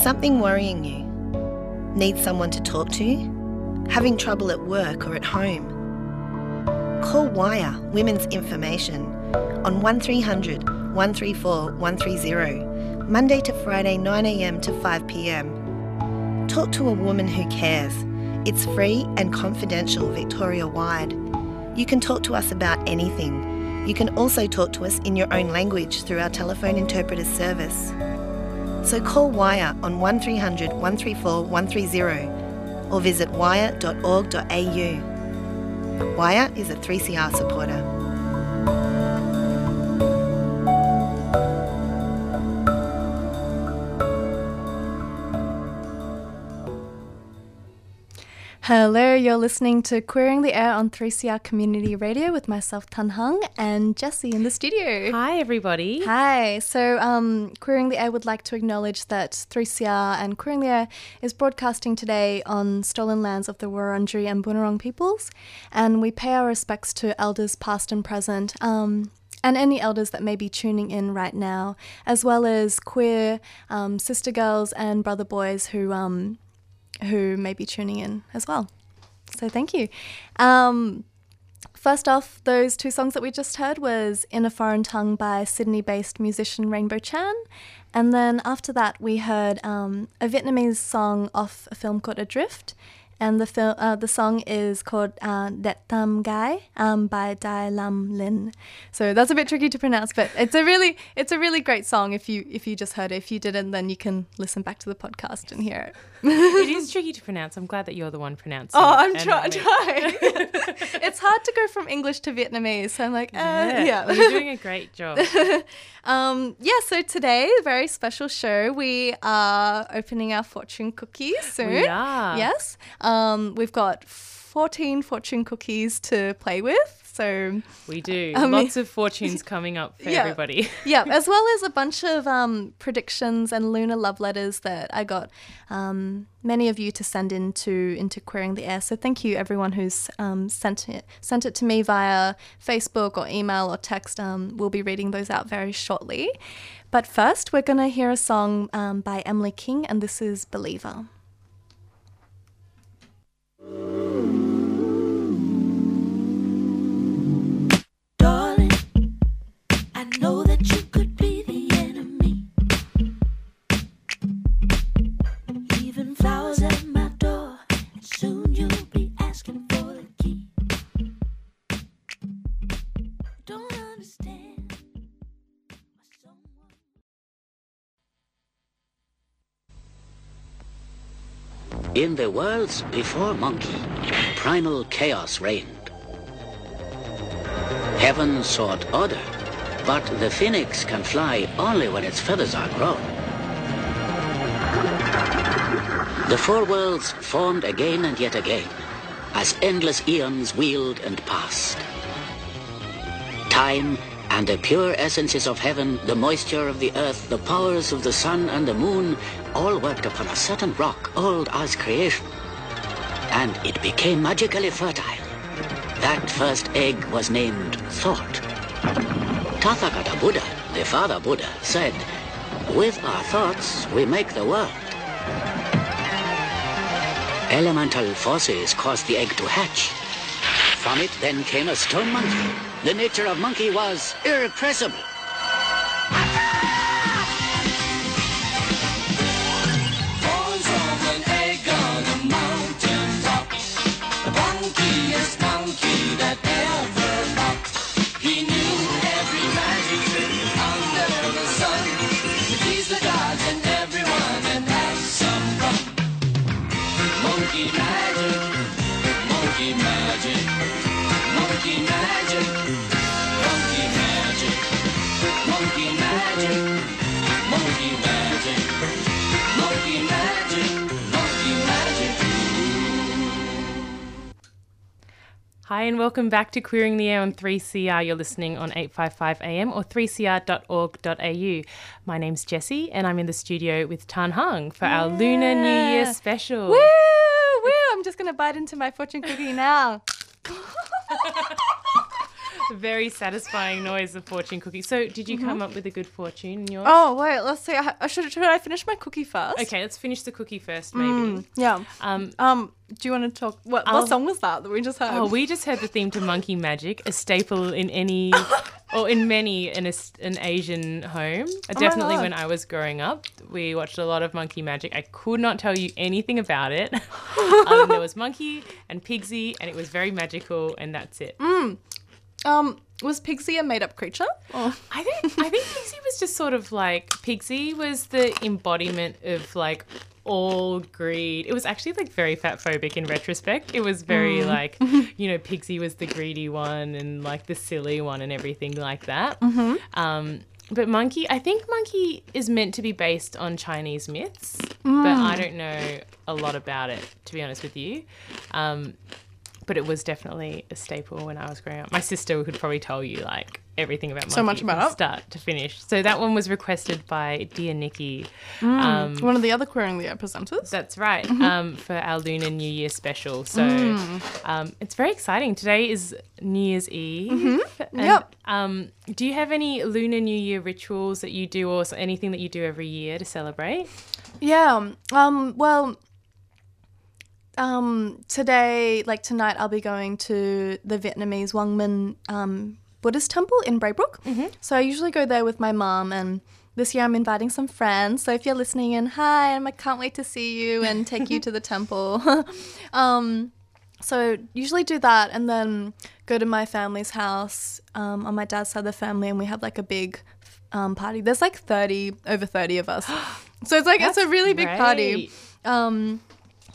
something worrying you? Need someone to talk to? Having trouble at work or at home? Call Wire Women's Information on 1300 134 130, Monday to Friday 9am to 5pm. Talk to a woman who cares. It's free and confidential Victoria wide. You can talk to us about anything. You can also talk to us in your own language through our telephone interpreter service. So call Wire on 1300 134 130 or visit wire.org.au. Wire is a 3CR supporter. Hello, you're listening to Queering the Air on 3CR Community Radio with myself, Tan Hung, and Jessie in the studio. Hi, everybody. Hi. So, um, Queering the Air would like to acknowledge that 3CR and Queering the Air is broadcasting today on stolen lands of the Wurundjeri and Bunurong peoples, and we pay our respects to elders past and present. Um, and any elders that may be tuning in right now, as well as queer um, sister girls and brother boys who um, who may be tuning in as well. So thank you. Um, first off, those two songs that we just heard was In a Foreign Tongue by Sydney-based musician Rainbow Chan. And then after that, we heard um, a Vietnamese song off a film called Adrift. And the film, uh, the song is called uh, Det Tam Gai um, by Dai Lam Lin. So that's a bit tricky to pronounce, but it's a really it's a really great song. If you if you just heard it, if you didn't, then you can listen back to the podcast and hear it. It is tricky to pronounce. I'm glad that you're the one pronouncing. Oh, I'm try- trying. it's hard to go from English to Vietnamese, so I'm like, uh, Yeah, yeah. well, you're doing a great job. um, yeah, so today, a very special show. We are opening our fortune cookies soon. We are. Yes. Um, we've got 14 fortune cookies to play with. So, We do. Mean- Lots of fortunes coming up for Yeah. everybody. yeah, as well as a bunch of um, predictions and lunar love letters that I got um, many of you to send into into queering the air. So thank you everyone who's um, sent it sent it to me via Facebook or email or text. Um, we'll be reading those out very shortly. But first, we're gonna hear a song um, by Emily King, and this is Believer. In the worlds before Monkey, primal chaos reigned. Heaven sought order, but the phoenix can fly only when its feathers are grown. The four worlds formed again and yet again, as endless eons wheeled and passed. Time And the pure essences of heaven, the moisture of the earth, the powers of the sun and the moon, all worked upon a certain rock old as creation. And it became magically fertile. That first egg was named Thought. Tathagata Buddha, the father Buddha, said, With our thoughts, we make the world. Elemental forces caused the egg to hatch. From it then came a stone monkey. The nature of monkey was irrepressible. Hi, and welcome back to Queering the Air on 3CR. You're listening on 855 AM or 3cr.org.au. My name's Jessie, and I'm in the studio with Tan Hung for our Lunar New Year special. Woo! Woo! I'm just gonna bite into my fortune cookie now. Very satisfying noise of fortune cookie. So, did you come up with a good fortune in yours? Oh wait, let's see. I, I should should I finish my cookie first? Okay, let's finish the cookie first, maybe. Yeah. Um, Um. Do you want to talk? What what song was that that we just heard? Oh, we just heard the theme to Monkey Magic, a staple in any or in many in a, an Asian home. Definitely when I was growing up, we watched a lot of Monkey Magic. I could not tell you anything about it. um, there was Monkey and Pigsy, and it was very magical, and that's it. Um. Was Pigsy a made up creature? I think I think Pigsy was just sort of like Pigsy was the embodiment of like all greed. It was actually like very fat phobic in retrospect. It was very like you know Pigsy was the greedy one and like the silly one and everything like that. Um, but Monkey, I think Monkey is meant to be based on Chinese myths, but I don't know a lot about it to be honest with you. Um, but it was definitely a staple when I was growing up. My sister could probably tell you like everything about So much about start to finish. So that one was requested by dear Nikki. Mm. Um, One of the other queering the air presenters. that's right. Mm-hmm. Um, for our Lunar New Year special. So Mm. um, it's very exciting. Today is New Year's Eve. Mm-hmm. Yep. Um, do you have any Lunar New Year rituals that you do, or anything that you do every year to celebrate? Yeah. Um. Well. Um. Today, like tonight, I'll be going to the Vietnamese Quang Minh um, Buddhist temple in Braybrook. Mm-hmm. So I usually go there with my mom, and this year I'm inviting some friends. So if you're listening in, hi, I can't wait to see you and take you to the temple. um. So usually do that, and then go to my family's house um, on my dad's side of the family, and we have like a big um, party. There's like thirty over thirty of us, so it's like it's a really big party. Great. Um,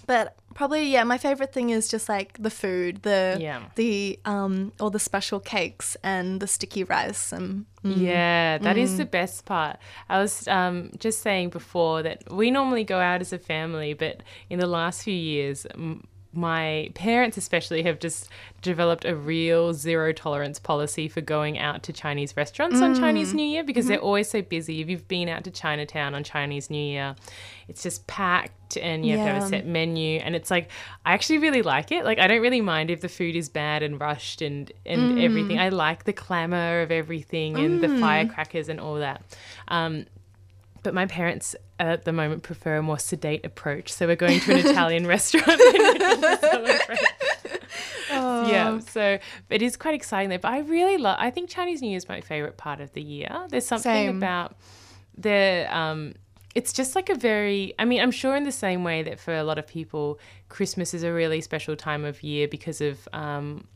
but probably yeah, my favorite thing is just like the food, the Yeah. the um, all the special cakes and the sticky rice and Yeah, that is Mm. the best part. I was um, just saying before that we normally go out as a family, but in the last few years, m- my parents especially have just developed a real zero tolerance policy for going out to Chinese restaurants on Chinese Mm. New Year because Mm-hmm. they're always so busy. If you've been out to Chinatown on Chinese New Year, it's just packed and you have to have a set menu and it's like I actually really like it. Like I don't really mind if the food is bad and rushed and and Mm. everything. I like the clamor of everything and the firecrackers and all that. Um, but my parents at the moment prefer a more sedate approach, so we're going to an Italian restaurant. celebrate. Yeah, so it is quite exciting though. But I really love. I think Chinese New Year is my favorite part of the year. There's something Same. about the. Um, it's just like a very. I mean, I'm sure in the same way that for a lot of people, Christmas is a really special time of year because of. Um,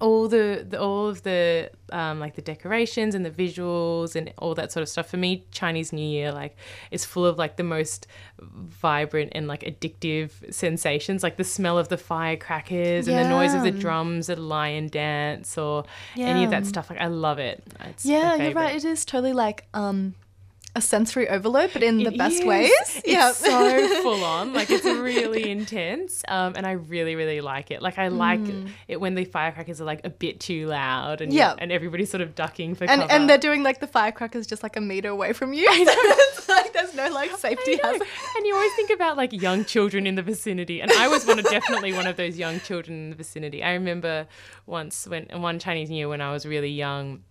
all the, the all of the um, like the decorations and the visuals and all that sort of stuff. For me chinese new year like is full of like the most vibrant and like addictive sensations like the smell of the firecrackers and the noise of the drums at a lion dance or any of that stuff. Like i love it. It's yeah, you're right. It is totally like um, a sensory overload, but in the It best is. ways. It's so full on. Like it's really intense. Um, and I really, really like it. Like I like it when the firecrackers are like a bit too loud and Mm. Yeah. and everybody's sort of ducking for and cover. and they're doing like the firecrackers just like a meter away from you. it's like there's no like safety hazard. And you always think about like young children in the vicinity, and I was one of definitely one of those young children in the vicinity. I remember once when one Chinese New Year when I was really young,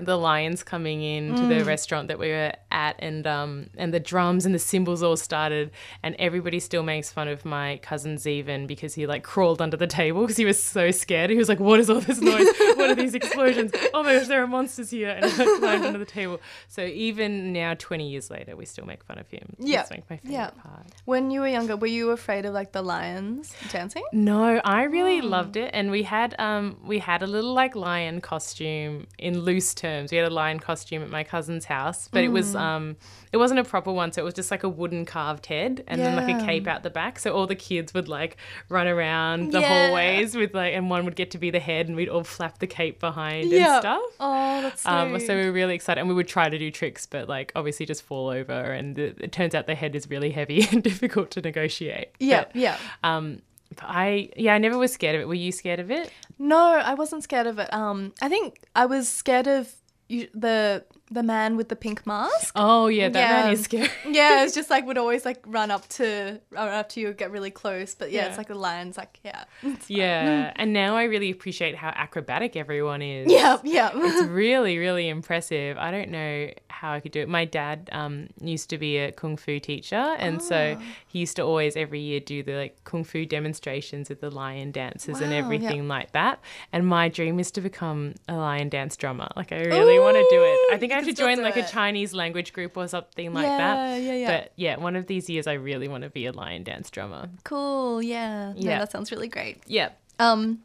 the lions coming in to Mm. the restaurant that we were at, and um and the drums and the cymbals all started, and everybody still makes fun of my cousin Zeven because he like crawled under the table because he was so scared. He was like, "What is all this noise? What are these explosions? Oh my gosh, there are monsters here!" And he like, climbed under the table. So even now, twenty years later, we still make fun of him. Yeah. It's like my favorite Yeah. part. When you were younger, were you afraid of like the lions dancing? No, I really loved it, and we had um we had a little like lion costume in loose terms. We had a lion costume at my cousin's house, but it was um it wasn't a proper one, so it was just like a wooden carved head and then like a cape out the back. So all the kids would like run around the Yeah. hallways with like, and one would get to be the head, and we'd all flap the cape behind Yeah. and stuff. Oh, that's. Um, so we were really excited, and we would try to do tricks, but like obviously just fall over, and it, it turns out the head is really heavy and difficult to negotiate. yeah, But, yeah. um, I yeah, I never was scared of it. Were you scared of it? No, I wasn't scared of it. Um, I think I was scared of you, the the man with the pink mask. Oh yeah, that Yeah. man is scary. yeah, it's just like would always like run up to run up to you, get really close. But yeah, Yeah. it's like the lions, like yeah. Yeah, and now I really appreciate how acrobatic everyone is. yeah, yeah. It's really, really impressive. I don't know how I could do it. My dad um, used to be a kung fu teacher, and so Ah. he used to always every year do the like kung fu demonstrations with the lion dances and Wow, yeah. everything like that. And my dream is to become a lion dance drummer. Like I really want to do it. I think I to join like it. a Chinese language group or something like Yeah, that. yeah, yeah. But yeah, one of these years I really want to be a lion dance drummer. cool. Yeah, Yeah. No, that sounds really great. Yeah. Um,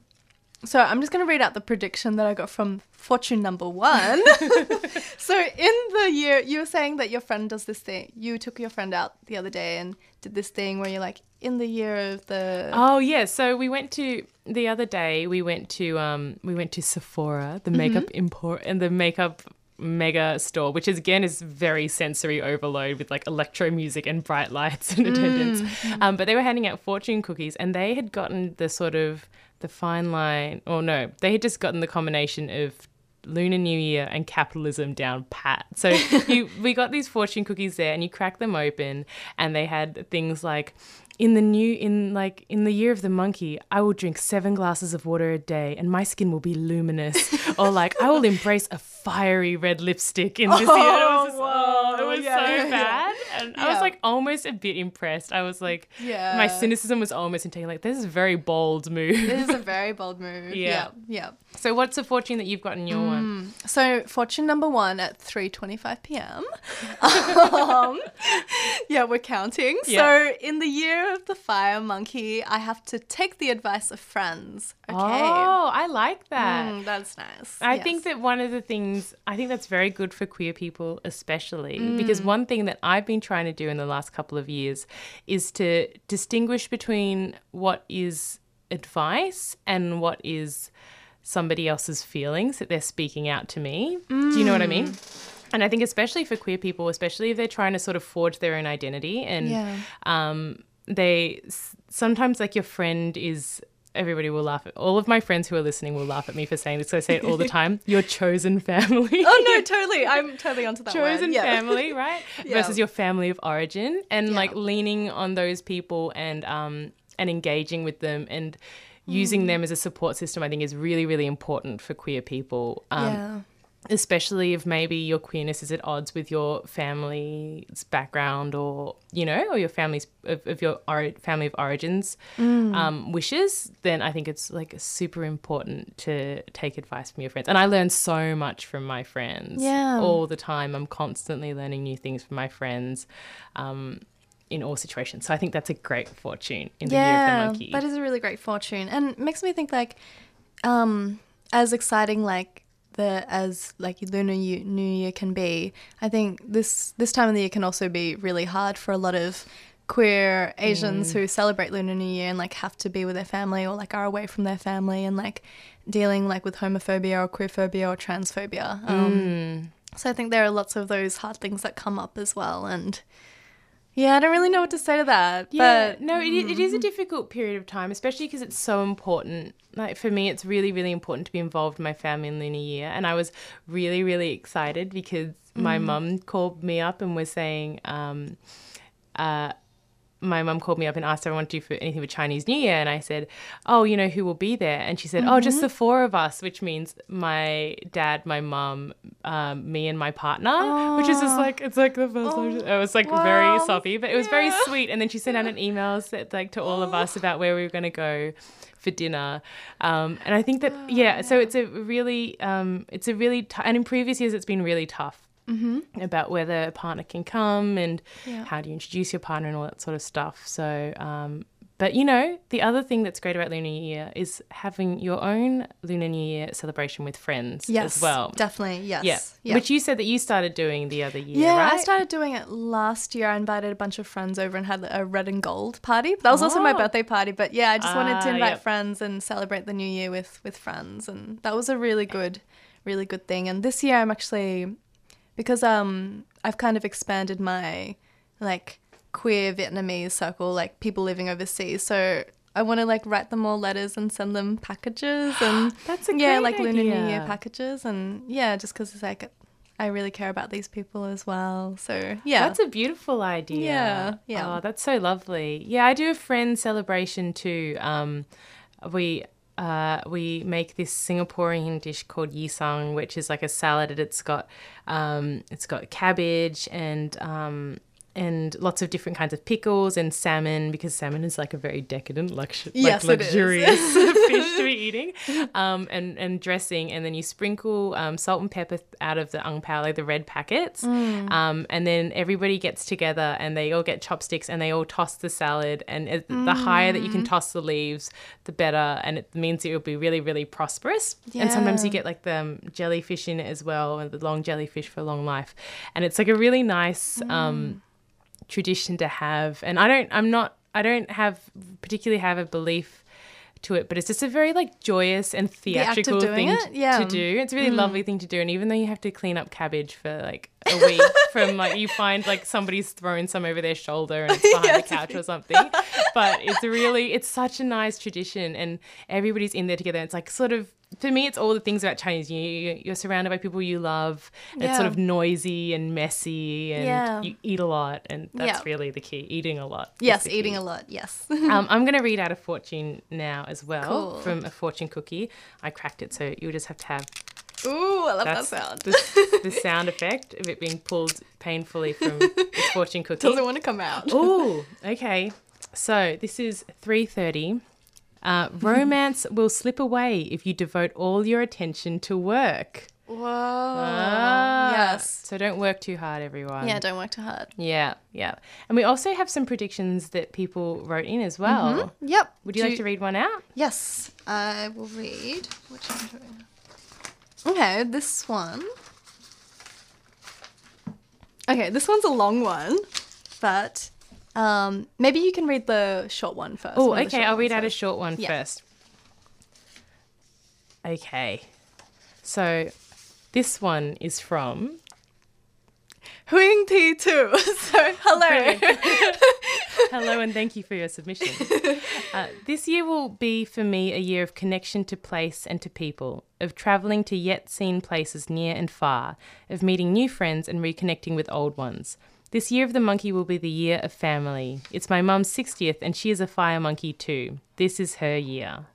so I'm just gonna read out the prediction that I got from Fortune Number One. so in the year, you were saying that your friend does this thing. You took your friend out the other day and did this thing where you're like, in the year of the. Oh yeah, so we went to the other day. We went to um we went to Sephora, the makeup import and the makeup mega store, which is again is very sensory overload with like electro music and bright lights and attendance. Um, but they were handing out fortune cookies, and they had gotten the sort of the fine line, or no, they had just gotten the combination of Lunar New Year and capitalism down pat. So you, we got these fortune cookies there, and you crack them open, and they had things like, in the new, in like in the year of the monkey, I will drink seven glasses of water a day, and my skin will be luminous. or like, I will embrace a fiery red lipstick in this year. It was, just, oh, it was yeah, so yeah. bad, and I was like almost a bit impressed. I was like, Yeah. my cynicism was almost in like, this is a very bold move. This is a very bold move. Yeah. Yeah, yeah. so what's the fortune that you've got in your one? So fortune number one at 3:25 p.m. um, yeah, we're counting. Yeah. So in the year of the fire monkey, I have to take the advice of friends. Okay. Oh, I like that. Mm, that's nice. I Yes. think that one of the things, I think that's very good for queer people, especially Mm. because one thing that I've been trying to do in the last couple of years is to distinguish between what is advice and what is somebody else's feelings that they're speaking out to me. Do you know what I mean? Mm. And I think, especially for queer people, especially if they're trying to sort of forge their own identity and Yeah. um, they sometimes like your friend is everybody will laugh at all of my friends who are listening will laugh at me for saying this. I say it all the time. Your chosen family. Oh no, totally. I'm totally onto that chosen. Yeah. family, right? Yeah. Versus your family of origin, and like leaning on those people and um and engaging with them and using Mm. them as a support system. I think is really really important for queer people. Um, yeah. Especially if maybe your queerness is at odds with your family's background or you know or your family's of, of your ori- family of origins Mm. um, wishes then i think it's like super important to take advice from your friends. And i learn so much from my friends Yeah. all the time. I'm constantly learning new things from my friends um, in all situations. So i think that's a great fortune in the year of the monkey. That is a really great fortune, and makes me think like, um, as exciting like as like Lunar Year, New Year can be. I think this this time of the year can also be really hard for a lot of queer Asians who celebrate Lunar New Year and like have to be with their family or like are away from their family and like dealing like with homophobia or queerphobia or transphobia. Um, So I think there are lots of those hard things that come up as well. And yeah, I don't really know what to say to that. Yeah, but no, it, it is a difficult period of time, especially because it's so important. Like for me, it's really, really important to be involved in my family in Lunar Year, and I was really, really excited because my mum called me up and was saying, um, uh, my mum called me up and asked if I wanted to do for anything for Chinese New Year, and I said, "Oh, you know who will be there?" And she said, "Oh, just the four of us," which means my dad, my mum, um, me, and my partner. Which is just like it's like the first time. It was like very wow. soppy, but it was very sweet. And then she sent out an email said, like to all of us about where we were going to go for dinner. Um, and I think that yeah, so it's a really um, it's a really t- and in previous years it's been really tough about whether a partner can come and how do you introduce your partner and all that sort of stuff. So, um, but you know, the other thing that's great about Lunar New Year is having your own Lunar New Year celebration with friends yes, as well. definitely, yes. Yeah. yeah. which you said that you started doing the other year, Yeah, right? I started doing it last year. I invited a bunch of friends over and had a red and gold party. That was also my Oh. birthday party. But yeah, I just wanted to Ah, invite yep. friends and celebrate the new year with with friends, and that was a really good, really good thing. And this year, I'm actually because um I've kind of expanded my like queer Vietnamese circle, like people living overseas. So I want to like write them all letters and send them packages and That's a yeah, like Lunar New Year packages and yeah, just because it's like I really care about these people as well. So yeah, That's a beautiful idea. Yeah, yeah. Oh, that's so lovely. Yeah, I do a friend celebration too. Um, we uh, we make this Singaporean dish called yisang, which is like a salad. And it's got um, it's got cabbage and um, and lots of different kinds of pickles and salmon because salmon is like a very decadent, luxu- Yes, like luxurious fish to be eating. Um, and and dressing, and then you sprinkle um, salt and pepper out of the ung pao, like the red packets. Mm. Um, and then everybody gets together and they all get chopsticks and they all toss the salad. And it, the higher that you Mm. can toss the leaves, the better. And it means it will be really, really prosperous. And sometimes you get like the um, jellyfish in it as well, and the long jellyfish for long life. And it's like a really nice Mm. Tradition to have. And I don't, I'm not, I don't have particularly have a belief to it, but it's just a very like joyous and theatrical doing thing it? Yeah. Mm. to do. It's a really lovely thing to do. And even though you have to clean up cabbage for like a week from like you find like somebody's thrown some over their shoulder and it's behind the couch or something. But it's really it's such a nice tradition and everybody's in there together. It's like sort of for me, it's all the things about Chinese New Year. You're surrounded by people you love. It's sort of noisy and messy, and Yeah. you eat a lot, and that's Yeah. really the key. Eating a lot. yes, eating key. a lot. Yes. Um, I'm going to read out a fortune now as well Cool. from a fortune cookie. I cracked it, so you'll just have to have Ooh, I love that's that sound. the, the sound effect of it being pulled painfully from its fortune cookie. Doesn't want to come out. Ooh, okay. So this is 3:30. Uh, romance will slip away if you devote all your attention to work. Whoa. Ah. Yes. So don't work too hard, everyone. Yeah, don't work too hard. Yeah, yeah. And we also have some predictions that people wrote in as well. Yep. Would you Do- like to read one out? Yes, I will read. Which one Okay, this one. Okay, this one's a long one, but um, maybe you can read the short one first. Oh, one of the okay. I'll read out a short one Yeah. first. Okay. So this one is from Huing T too. So hello. Hello and thank you for your submission. Uh, this year will be for me a year of connection to place and to people, of travelling to yet seen places near and far, of meeting new friends and reconnecting with old ones. This year of the monkey will be the year of family. It's my mum's 60th and she is a fire monkey too. This is her year.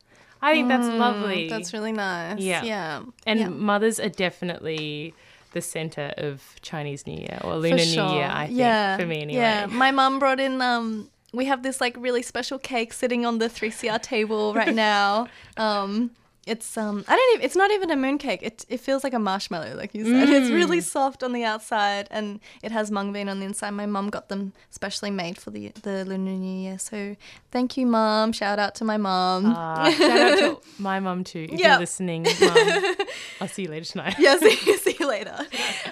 I think that's lovely. Mm, That's really nice. Yeah. Yeah. and yeah. mothers are definitely the center of Chinese New Year or Lunar For New. Year, I think, yeah. for me anyway. Yeah, my mum brought in um we have this like really special cake sitting on the 3CR table right now. Um it's um I don't even it's not even a moon cake. It it feels like a marshmallow like you said. It's really Mm. soft on the outside and it has mung bean on the inside. My mum got them specially made for the the Lunar New Year. So thank you mum. Shout out to my mum. Ah, shout out to my mum too. If Yeah. you're listening, mum, I'll see you later tonight. yeah, see, see you later.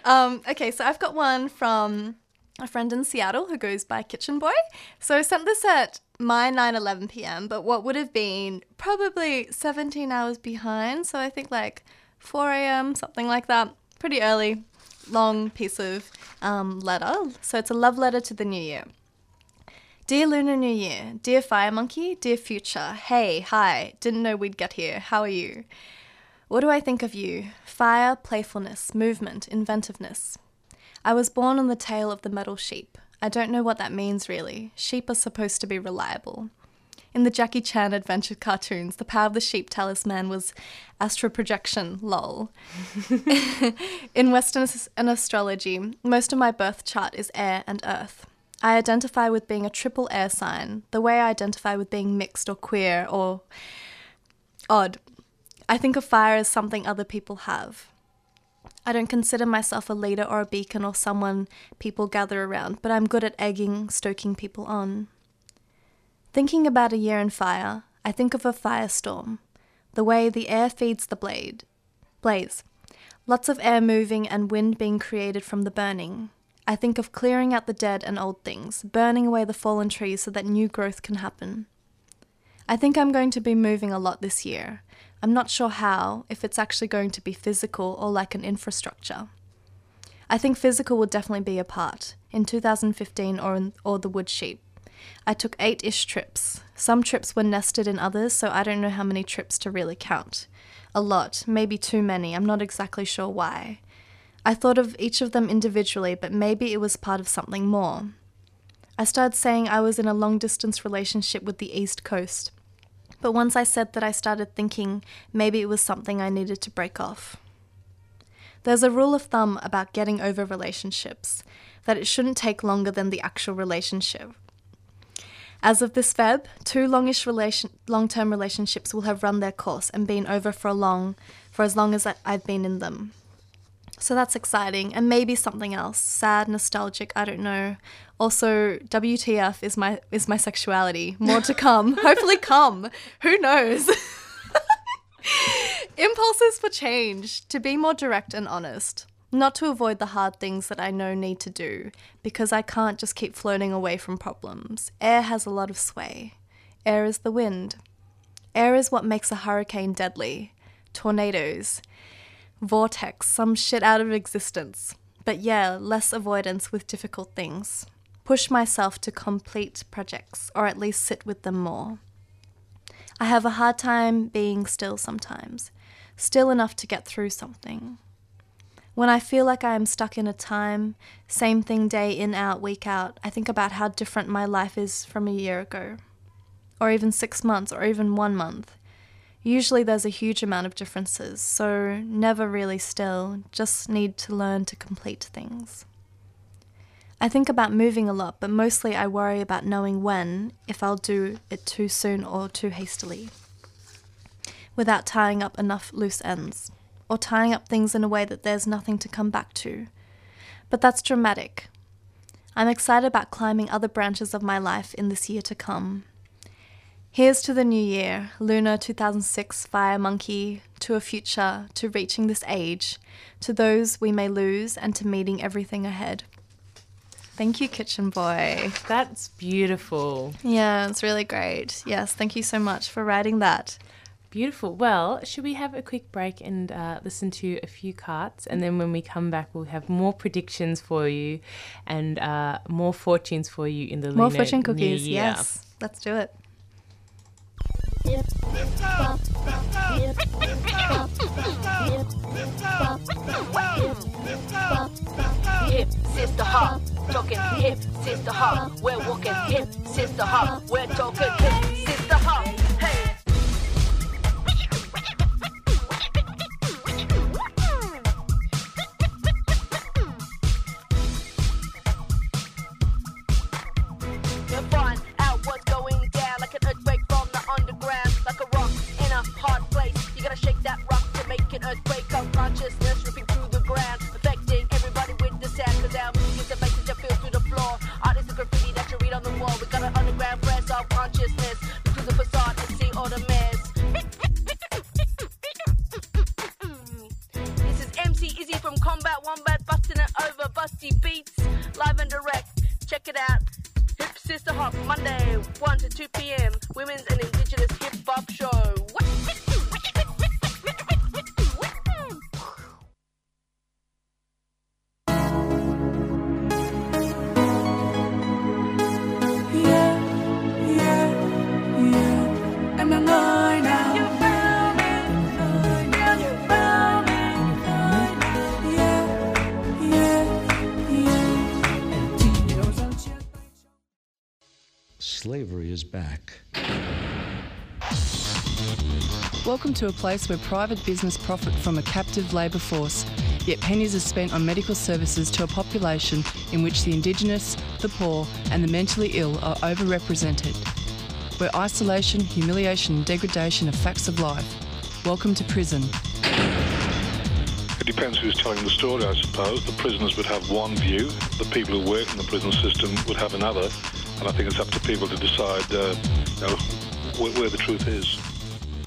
Um, okay, so I've got one from a friend in Seattle who goes by Kitchen Boy. So I sent this at my 9 11 p.m., but what would have been probably 17 hours behind. So I think like 4 a.m., something like that. Pretty early. long piece of um, letter. So it's a love letter to the new year. Dear Lunar New Year, dear Fire Monkey, dear Future, hey, hi, didn't know we'd get here. How are you? What do I think of you? Fire, playfulness, movement, inventiveness. I was born on the tail of the metal sheep. I don't know what that means really. Sheep are supposed to be reliable. In the Jackie Chan adventure cartoons, the power of the sheep talisman was astral projection, lol. In Western and astrology, most of my birth chart is air and earth. I identify with being a triple air sign, the way I identify with being mixed or queer or odd. I think of fire as something other people have. I don't consider myself a leader or a beacon or someone people gather around, but I'm good at egging, stoking people on. Thinking about a year in fire, I think of a firestorm, the way the air feeds the blade. Blaze. Lots of air moving and wind being created from the burning. I think of clearing out the dead and old things, burning away the fallen trees so that new growth can happen. I think I'm going to be moving a lot this year. I'm not sure how, if it's actually going to be physical or like an infrastructure. I think physical will definitely be a part, in 2015 or, in, or the wood sheep. I took eight ish trips. Some trips were nested in others, so I don't know how many trips to really count. A lot, maybe too many, I'm not exactly sure why. I thought of each of them individually, but maybe it was part of something more. I started saying I was in a long distance relationship with the East Coast, but once I said that, I started thinking maybe it was something I needed to break off. There's a rule of thumb about getting over relationships that it shouldn't take longer than the actual relationship. As of this Feb, two longish relation- long-term relationships will have run their course and been over for a long, for as long as I've been in them. So that's exciting, and maybe something else, sad, nostalgic. I don't know. Also, WTF is my is my sexuality. More to come. Hopefully, come. Who knows? Impulses for change, to be more direct and honest. Not to avoid the hard things that I know need to do, because I can't just keep floating away from problems. Air has a lot of sway. Air is the wind. Air is what makes a hurricane deadly. Tornadoes. Vortex, some shit out of existence. But yeah, less avoidance with difficult things. Push myself to complete projects, or at least sit with them more. I have a hard time being still sometimes, still enough to get through something. When I feel like I am stuck in a time, same thing day in, out, week out, I think about how different my life is from a year ago, or even six months, or even one month. Usually there's a huge amount of differences, so never really still, just need to learn to complete things. I think about moving a lot, but mostly I worry about knowing when, if I'll do it too soon or too hastily, without tying up enough loose ends, or tying up things in a way that there's nothing to come back to. But that's dramatic. I'm excited about climbing other branches of my life in this year to come. Here's to the new year, Lunar 2006 Fire Monkey, to a future, to reaching this age, to those we may lose, and to meeting everything ahead. Thank you, Kitchen Boy. That's beautiful. Yeah, it's really great. Yes, thank you so much for writing that. Beautiful. Well, should we have a quick break and uh, listen to a few carts? And then when we come back, we'll have more predictions for you and uh, more fortunes for you in the lunar More Lunar fortune cookies. Yes, let's do it. Hip sister hop, talking hip sister hop. We're walking hip sister hop. We're talking hip sister hop. Welcome to a place where private business profit from a captive labour force, yet pennies are spent on medical services to a population in which the Indigenous, the poor, and the mentally ill are overrepresented. Where isolation, humiliation, and degradation are facts of life. Welcome to prison. It depends who's telling the story, I suppose. The prisoners would have one view, the people who work in the prison system would have another, and I think it's up to people to decide uh, you know, where, where the truth is.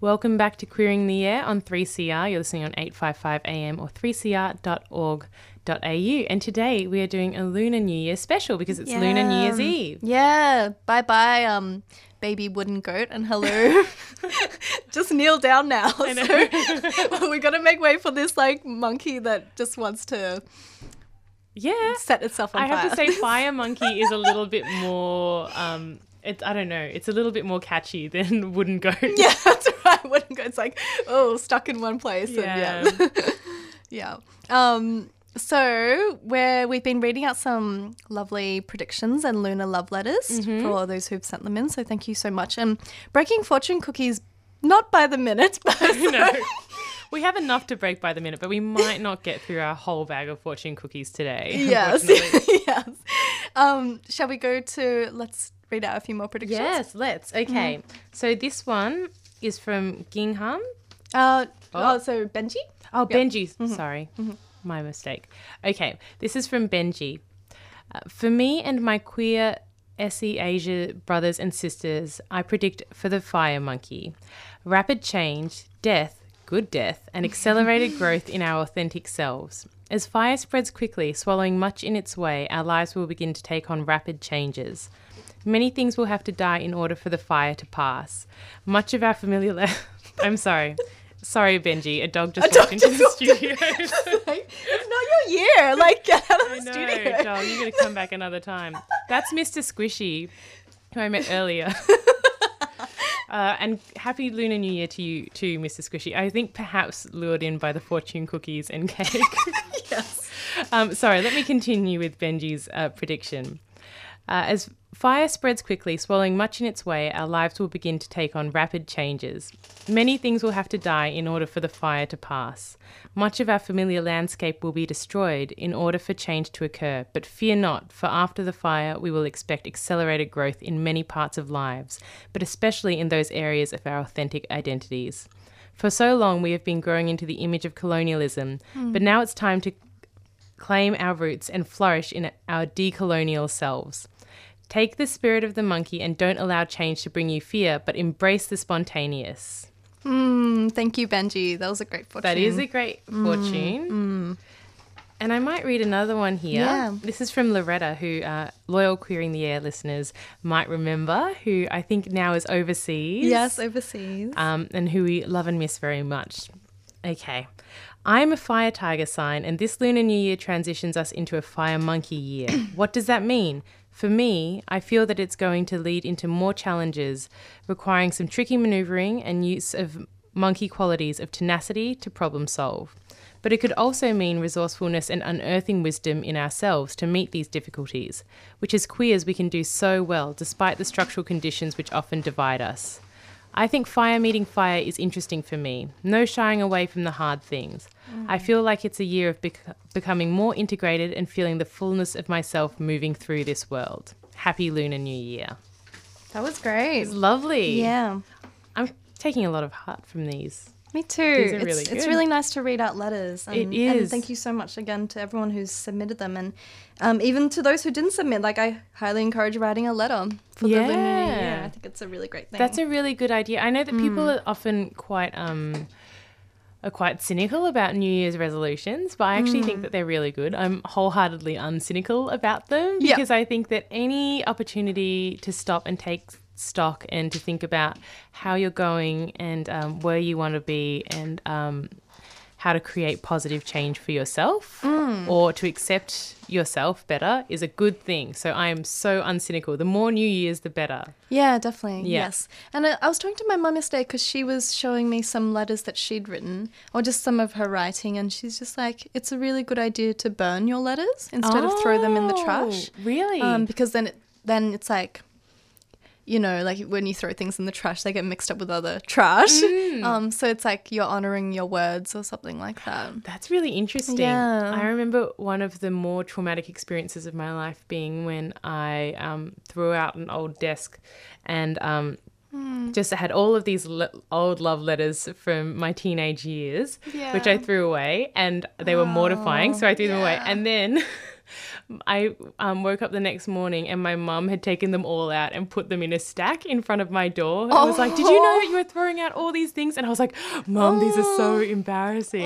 Welcome back to Queering the Air on 3CR. You're listening on 855 AM or 3cr.org.au. And today we are doing a Lunar New Year special because it's Lunar New Year's Eve. Yeah. Bye bye, um, baby wooden goat, and hello. just kneel down now. I So we got to make way for this like monkey that just wants to Yeah. set itself on I fire. have to say, Fire Monkey is a little bit more. Um, it's I don't know. It's a little bit more catchy than Wooden Goat. yeah, that's right. Wooden goat. It's like oh, stuck in one place. Yeah. And yeah. yeah. Um. So, where we've been reading out some lovely predictions and lunar love letters Mhm. for all those who've sent them in. So, thank you so much. And breaking fortune cookies, not by the minute, but no. We have enough to break by the minute, but we might not get through our whole bag of fortune cookies today. yes, yes. Um, shall we go to? Let's read out a few more predictions. Yes, let's. Okay. So this one is from Gingham. Uh, Oh. oh. so Benji. Oh, Yep. Benji. Sorry. My mistake. Okay. This is from Benji. Uh, for me and my queer SE Asia brothers and sisters, I predict for the fire monkey rapid change, death, good death, and accelerated growth in our authentic selves. As fire spreads quickly, swallowing much in its way, our lives will begin to take on rapid changes. Many things will have to die in order for the fire to pass. Much of our familiar. Le- I'm sorry. Sorry, Benji. A dog just walked into the studio. It's not your year. Like, get out of the know, studio. Joel, you're going to come back another time. That's Mr. Squishy, who I met earlier. Uh, and happy Lunar New Year to you too, Mr. Squishy. I think perhaps lured in by the fortune cookies and cake. yes. Um, sorry, let me continue with Benji's uh, prediction. Uh, as fire spreads quickly, swallowing much in its way, our lives will begin to take on rapid changes. Many things will have to die in order for the fire to pass. Much of our familiar landscape will be destroyed in order for change to occur, but fear not, for after the fire we will expect accelerated growth in many parts of lives, but especially in those areas of our authentic identities. For so long we have been growing into the image of colonialism, Hmm. but now it's time to claim our roots and flourish in our decolonial selves. Take the spirit of the monkey and don't allow change to bring you fear, but embrace the spontaneous. Mm, thank you, Benji. That was a great fortune. That is a great Mm, fortune. mm. And I might read another one here. Yeah. This is from Loretta, who uh, loyal Queering the Air listeners might remember, who I think now is overseas. Yes, overseas. um, and who we love and miss very much. Okay. I'm a fire tiger sign, and this Lunar New Year transitions us into a fire monkey year. what does that mean? For me, I feel that it's going to lead into more challenges, requiring some tricky maneuvering and use of monkey qualities of tenacity to problem solve. But it could also mean resourcefulness and unearthing wisdom in ourselves to meet these difficulties, which as queers we can do so well despite the structural conditions which often divide us. I think fire meeting fire is interesting for me, no shying away from the hard things. I mm. feel like it's a year of bec- becoming more integrated and feeling the fullness of myself moving through this world. Happy Lunar New Year. That was great. It's lovely. Yeah. I'm taking a lot of heart from these. Me too. It's, really it's really nice to read out letters. It And, is. And thank you so much again to everyone who's submitted them. And um, even to those who didn't submit, like I highly encourage writing a letter for the Lunar New Year. Yeah. I think it's a really great thing. That's a really good idea. I know that people Mm. are often quite um are quite cynical about New Year's resolutions, but I actually think Mm. that they're really good. I'm wholeheartedly uncynical about them Yeah. because I think that any opportunity to stop and take stock and to think about how you're going and um, where you want to be and um, how to create positive change for yourself Mm. or to accept yourself better is a good thing. So I am so uncynical. The more New Year's, the better. Yeah, definitely. Yeah. Yes. And I, I was talking to my mum yesterday because she was showing me some letters that she'd written or just some of her writing. And she's just like, it's a really good idea to burn your letters instead of throw them in the trash. Oh, Really? Um, because then, it, then it's like, you know, like when you throw things in the trash, they get mixed up with other trash. Mm. Um, so it's like you're honoring your words or something like that. That's really interesting. Yeah. I remember one of the more traumatic experiences of my life being when I um, threw out an old desk and um, Hmm. just had all of these le- old love letters from my teenage years, which I threw away, and they were mortifying. So I threw them away. And then. I um, woke up the next morning and my mum had taken them all out and put them in a stack in front of my door. I was like, Did you know that you were throwing out all these things? And I was like, Mum, these are so embarrassing.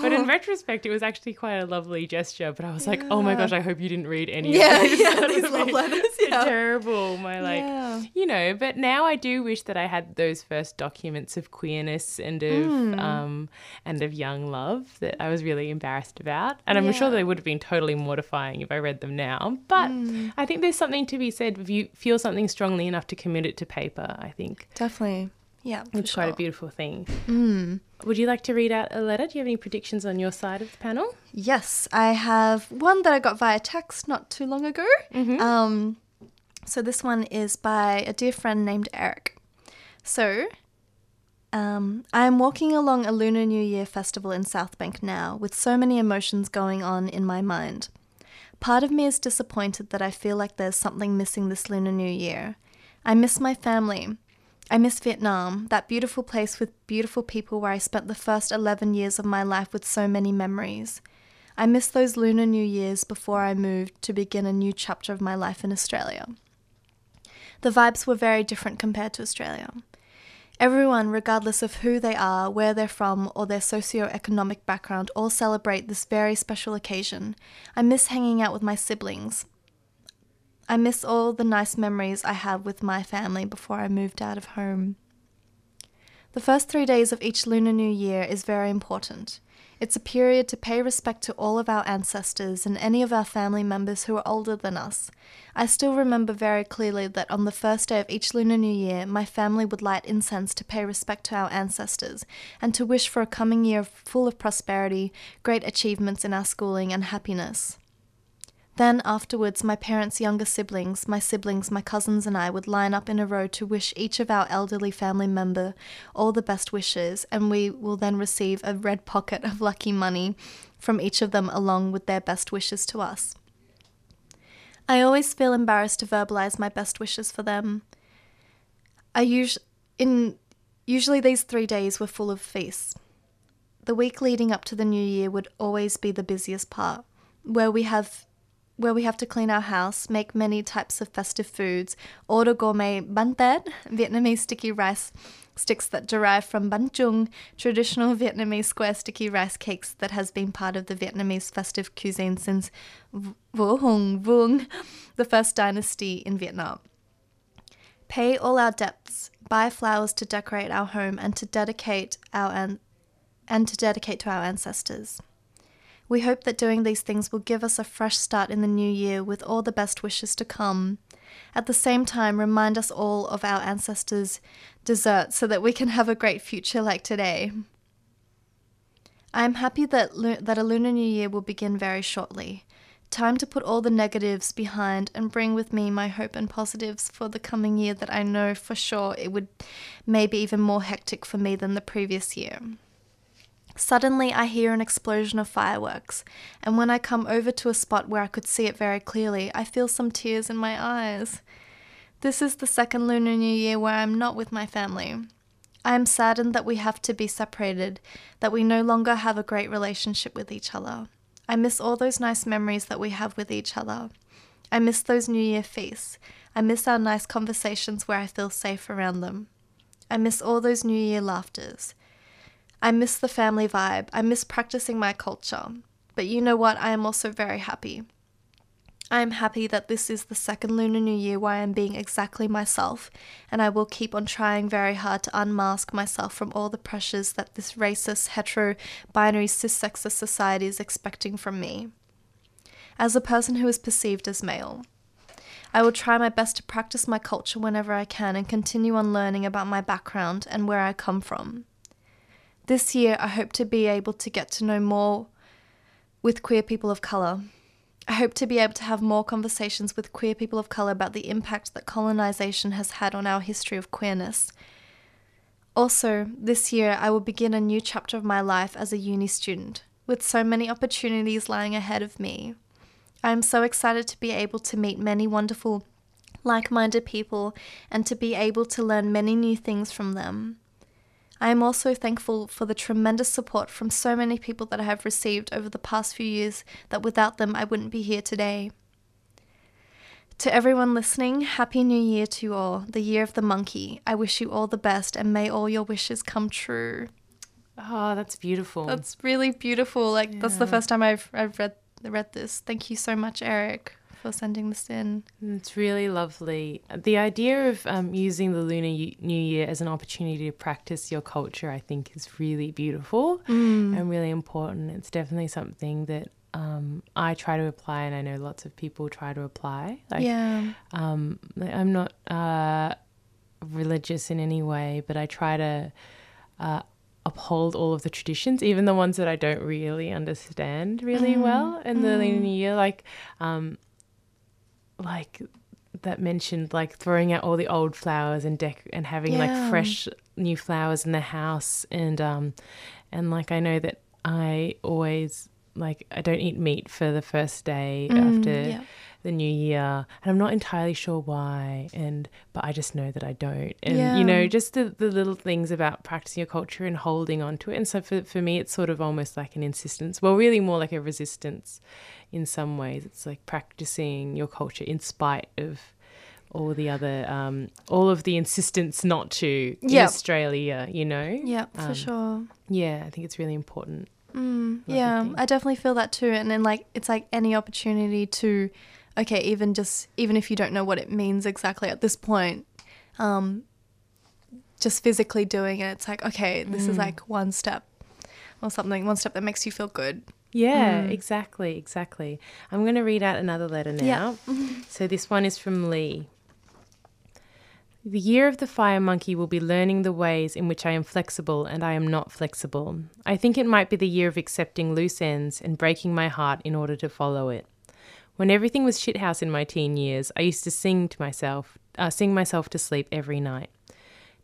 But in retrospect, it was actually quite a lovely gesture. But I was like, Oh my gosh, I hope you didn't read any Yeah, of these. yeah, these love letters, yeah. Terrible. My like, Yeah. you know, but now I do wish that I had those first documents of queerness and of Hmm. um and of young love that I was really embarrassed about. And I'm sure they would have been totally mortifying if I read them now. But Hmm. I think there's something to be said if you feel something strongly enough to commit it to paper, I think. Definitely. Yeah. It's quite a beautiful thing. Mm. Would you like to read out a letter? Do you have any predictions on your side of the panel? Yes, I have one that I got via text not too long ago. Um, so this one is by a dear friend named Eric. So, um, I am walking along a Lunar New Year festival in South Bank now, with so many emotions going on in my mind. Part of me is disappointed that I feel like there's something missing this Lunar New Year. I miss my family. I miss Vietnam, that beautiful place with beautiful people where I spent the first 11 years of my life with so many memories. I miss those Lunar New Years before I moved to begin a new chapter of my life in Australia. The vibes were very different compared to Australia. Everyone, regardless of who they are, where they're from, or their socio-economic background, all celebrate this very special occasion. I miss hanging out with my siblings. I miss all the nice memories I have with my family before I moved out of home. The first three days of each Lunar New Year is very important. It's a period to pay respect to all of our ancestors and any of our family members who are older than us. I still remember very clearly that on the first day of each Lunar New Year, my family would light incense to pay respect to our ancestors and to wish for a coming year full of prosperity, great achievements in our schooling, and happiness. Then, afterwards, my parents' younger siblings, my siblings, my cousins, and I would line up in a row to wish each of our elderly family member all the best wishes, and we will then receive a red pocket of lucky money from each of them along with their best wishes to us. I always feel embarrassed to verbalize my best wishes for them. I us- in usually these 3 days were full of feasts. The week leading up to the new year would always be the busiest part, where we have where we have to clean our house, make many types of festive foods, order gourmet tét, Vietnamese sticky rice sticks that derive from bánh chung, traditional Vietnamese square sticky rice cakes that has been part of the Vietnamese festive cuisine since Vua Hung Vuong, the first dynasty in Vietnam. Pay all our debts, buy flowers to decorate our home and to dedicate our an- and to dedicate to our ancestors. We hope that doing these things will give us a fresh start in the new year with all the best wishes to come. At the same time, remind us all of our ancestors' desserts so that we can have a great future like today. I am happy that, that a Lunar New Year will begin very shortly. Time to put all the negatives behind and bring with me my hope and positives for the coming year that I know for sure it would maybe even more hectic for me than the previous year. Suddenly, I hear an explosion of fireworks, and when I come over to a spot where I could see it very clearly, I feel some tears in my eyes. This is the second Lunar New Year where I'm not with my family. I am saddened that we have to be separated, that we no longer have a great relationship with each other. I miss all those nice memories that we have with each other. I miss those New Year feasts. I miss our nice conversations where I feel safe around them. I miss all those New Year laughters. I miss the family vibe. I miss practicing my culture. But you know what? I am also very happy. I am happy that this is the second Lunar New Year where I am being exactly myself, and I will keep on trying very hard to unmask myself from all the pressures that this racist, hetero, binary, cis-sexist society is expecting from me. As a person who is perceived as male, I will try my best to practice my culture whenever I can and continue on learning about my background and where I come from. This year, I hope to be able to get to know more with queer people of colour. I hope to be able to have more conversations with queer people of colour about the impact that colonisation has had on our history of queerness. Also, this year I will begin a new chapter of my life as a uni student, with so many opportunities lying ahead of me. I am so excited to be able to meet many wonderful, like minded people and to be able to learn many new things from them. I am also thankful for the tremendous support from so many people that I have received over the past few years that without them I wouldn't be here today. To everyone listening, Happy New Year to you all, the year of the monkey. I wish you all the best and may all your wishes come true. Oh, that's beautiful. That's really beautiful. Like that's the first time I've I've read read this. Thank you so much, Eric, for sending this in. It's really lovely. The idea of um, using the Lunar New Year as an opportunity to practice your culture, I think, is really beautiful Mm. and really important. It's definitely something that um, I try to apply, and I know lots of people try to apply. Yeah. Um, I'm not uh, religious in any way, but I try to. Uh, uphold all of the traditions even the ones that i don't really understand really Mm, well in the Lunar mm. New year like um like that mentioned like throwing out all the old flowers and deck and having Yeah. like fresh new flowers in the house and um and like I know that I always like I don't eat meat for the first day Mm, after yeah. The new year and I'm not entirely sure why and but I just know that I don't and Yeah. you know just the, the little things about practicing your culture and holding on to it and so for, for me it's sort of almost like an insistence well really more like a resistance in some ways it's like practicing your culture in spite of all the other um all of the insistence not to in Yep. Australia you know Yeah, for Um, sure. yeah I think it's really important Mm, yeah. I definitely feel that too. And then like it's like any opportunity to, okay, even just even if you don't know what it means exactly at this point, um, just physically doing it, it's like okay, this is Mm. like one step or something, one step that makes you feel good. Yeah, Mm. exactly, exactly. I'm going to read out another letter now. Yeah. so this one is from Lee. The year of the fire monkey will be learning the ways in which I am flexible and I am not flexible. I think it might be the year of accepting loose ends and breaking my heart in order to follow it. When everything was shithouse in my teen years, I used to sing to myself, uh, sing myself to sleep every night.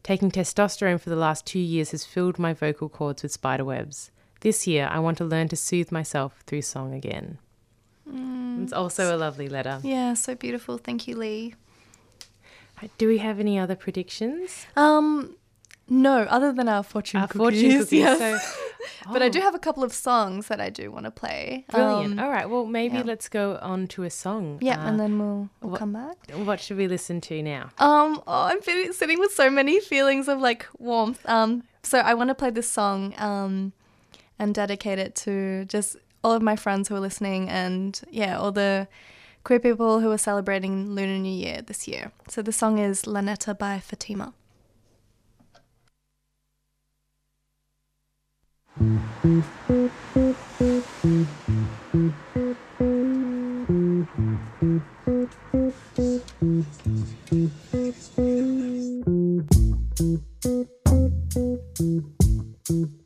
Taking testosterone for the last two years has filled my vocal cords with spiderwebs. This year, I want to learn to soothe myself through song again. Mm. It's also a lovely letter. Yeah, so beautiful. Thank you, Lee. Do we have any other predictions? Um, no, other than our fortune Our cookies. fortune cookies, yes. so- But I Oh. do have a couple of songs that I do want to play. Brilliant. Um, All right. Well, maybe yeah. let's go on to a song. Yeah, Uh, and then we'll, we'll what- come back. What should we listen to now? Um, oh, I'm feeling, sitting with so many feelings of like warmth. Um, so I want to play this song, um, and dedicate it to just all of my friends who are listening, and yeah, all the queer people who are celebrating Lunar New Year this year. So the song is Lanetta by Fatima. That. You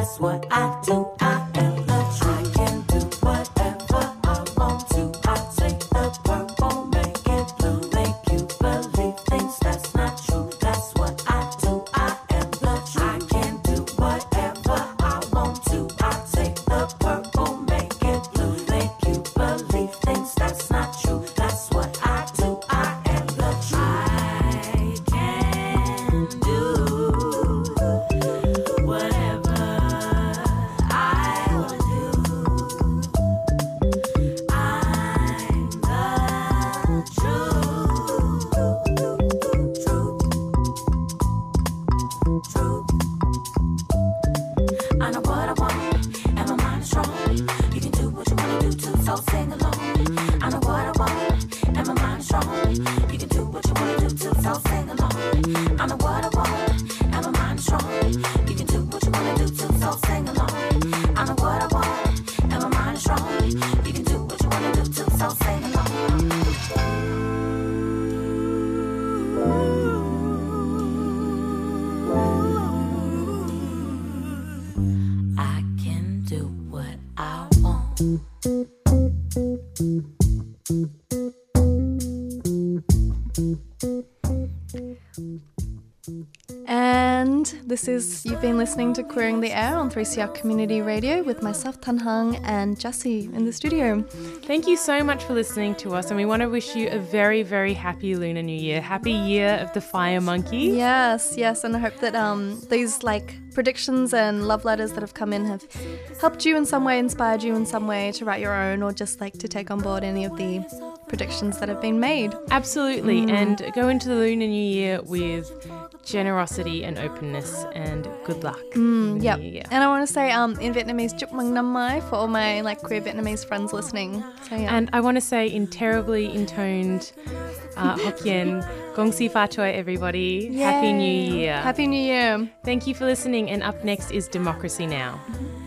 that's what I do. I am. This is, you've been listening to Queering the Air on 3CR Community Radio with myself, Tan Hung, and Jessie in the studio. Thank you so much for listening to us, and we want to wish you a very, very happy Lunar New Year. Happy Year of the Fire Monkey. Yes, yes, and I hope that um, these like predictions and love letters that have come in have helped you in some way, inspired you in some way to write your own, or just like to take on board any of the predictions that have been made. Absolutely, Mm. and go into the Lunar New Year with generosity and openness, and good luck. the Yep. year. And I want to say um, in Vietnamese, chúc mừng năm mới for all my like queer Vietnamese friends listening. So yeah. And I want to say in terribly intoned uh, Hokkien, Gong Si Fa Choi, everybody. Happy New Year. Happy New Year. Thank you for listening, and up next is Democracy Now. Share